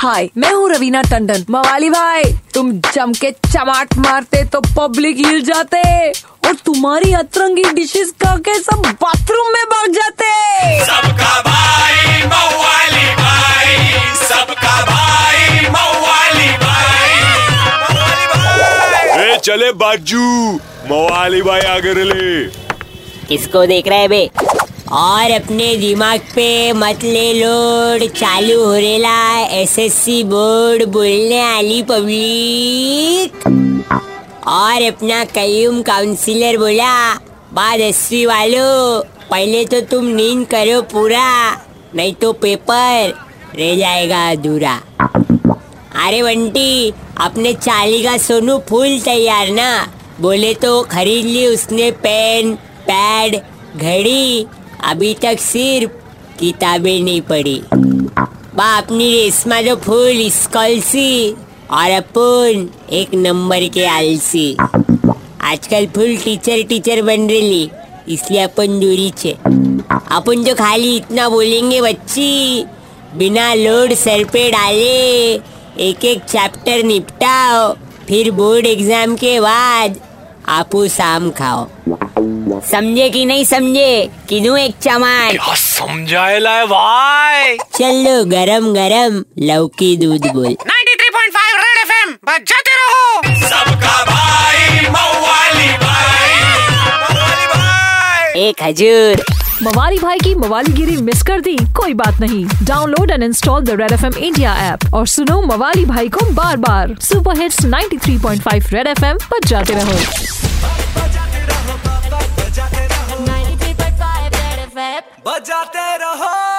हाय मैं हूँ रवीना टंडन। मवाली भाई तुम जम के चमाट मारते तो पब्लिक हिल जाते और तुम्हारी अतरंगी डिशेस खा के सब बाथरूम में भाग जाते। सबका भाई मवाली भाई। सबका भाई मवाली भाई। मवाली भाई ए चले बाजू। मवाली भाई आगे ले किसको देख रहे हैं बे? और अपने दिमाग पे मत ले लोड। चालू हो रेला एसएससी बोर्ड, बोलने वाली पब्लिक। और अपना कयूम काउंसिलर बोला, बाद अस्सी वालों, पहले तो तुम नींद करो पूरा, नहीं तो पेपर रह जाएगा अधूरा। अरे बंटी, अपने चाली का सोनू फूल तैयार ना। बोले तो खरीद ली उसने पेन, पैड, घड़ी अभी तक सिर्फ़ किताबें नहीं पढ़ी। बा अपनी रेशमा जो फूल स्कॉल सी और अपन एक नंबर के आलसी। आजकल फुल टीचर टीचर बन रही इसलिए अपन दूरी छे। अपन जो खाली इतना बोलेंगे, बच्ची, बिना लोड सर पे डाले एक एक चैप्टर निपटाओ, फिर बोर्ड एग्ज़ाम के बाद आपू शाम खाओ। समझे कि नहीं समझे? किनू एक चमाट। क्या समझाएला है भाई? चलो गरम गरम लौकी दूध बोल। 93.5 रेड एफएम बजाते रहो। सबका भाई मवाली भाई। मवाली भाई। एक हजूर मवाली भाई की मवालीगिरी मिस कर दी कोई बात नहीं। Download and install the red F M India app और सुनो मवाली भाई को बार बार। Super hits 93.5 red F M पर जाते रहो। 93.5 Red बजाते रहो।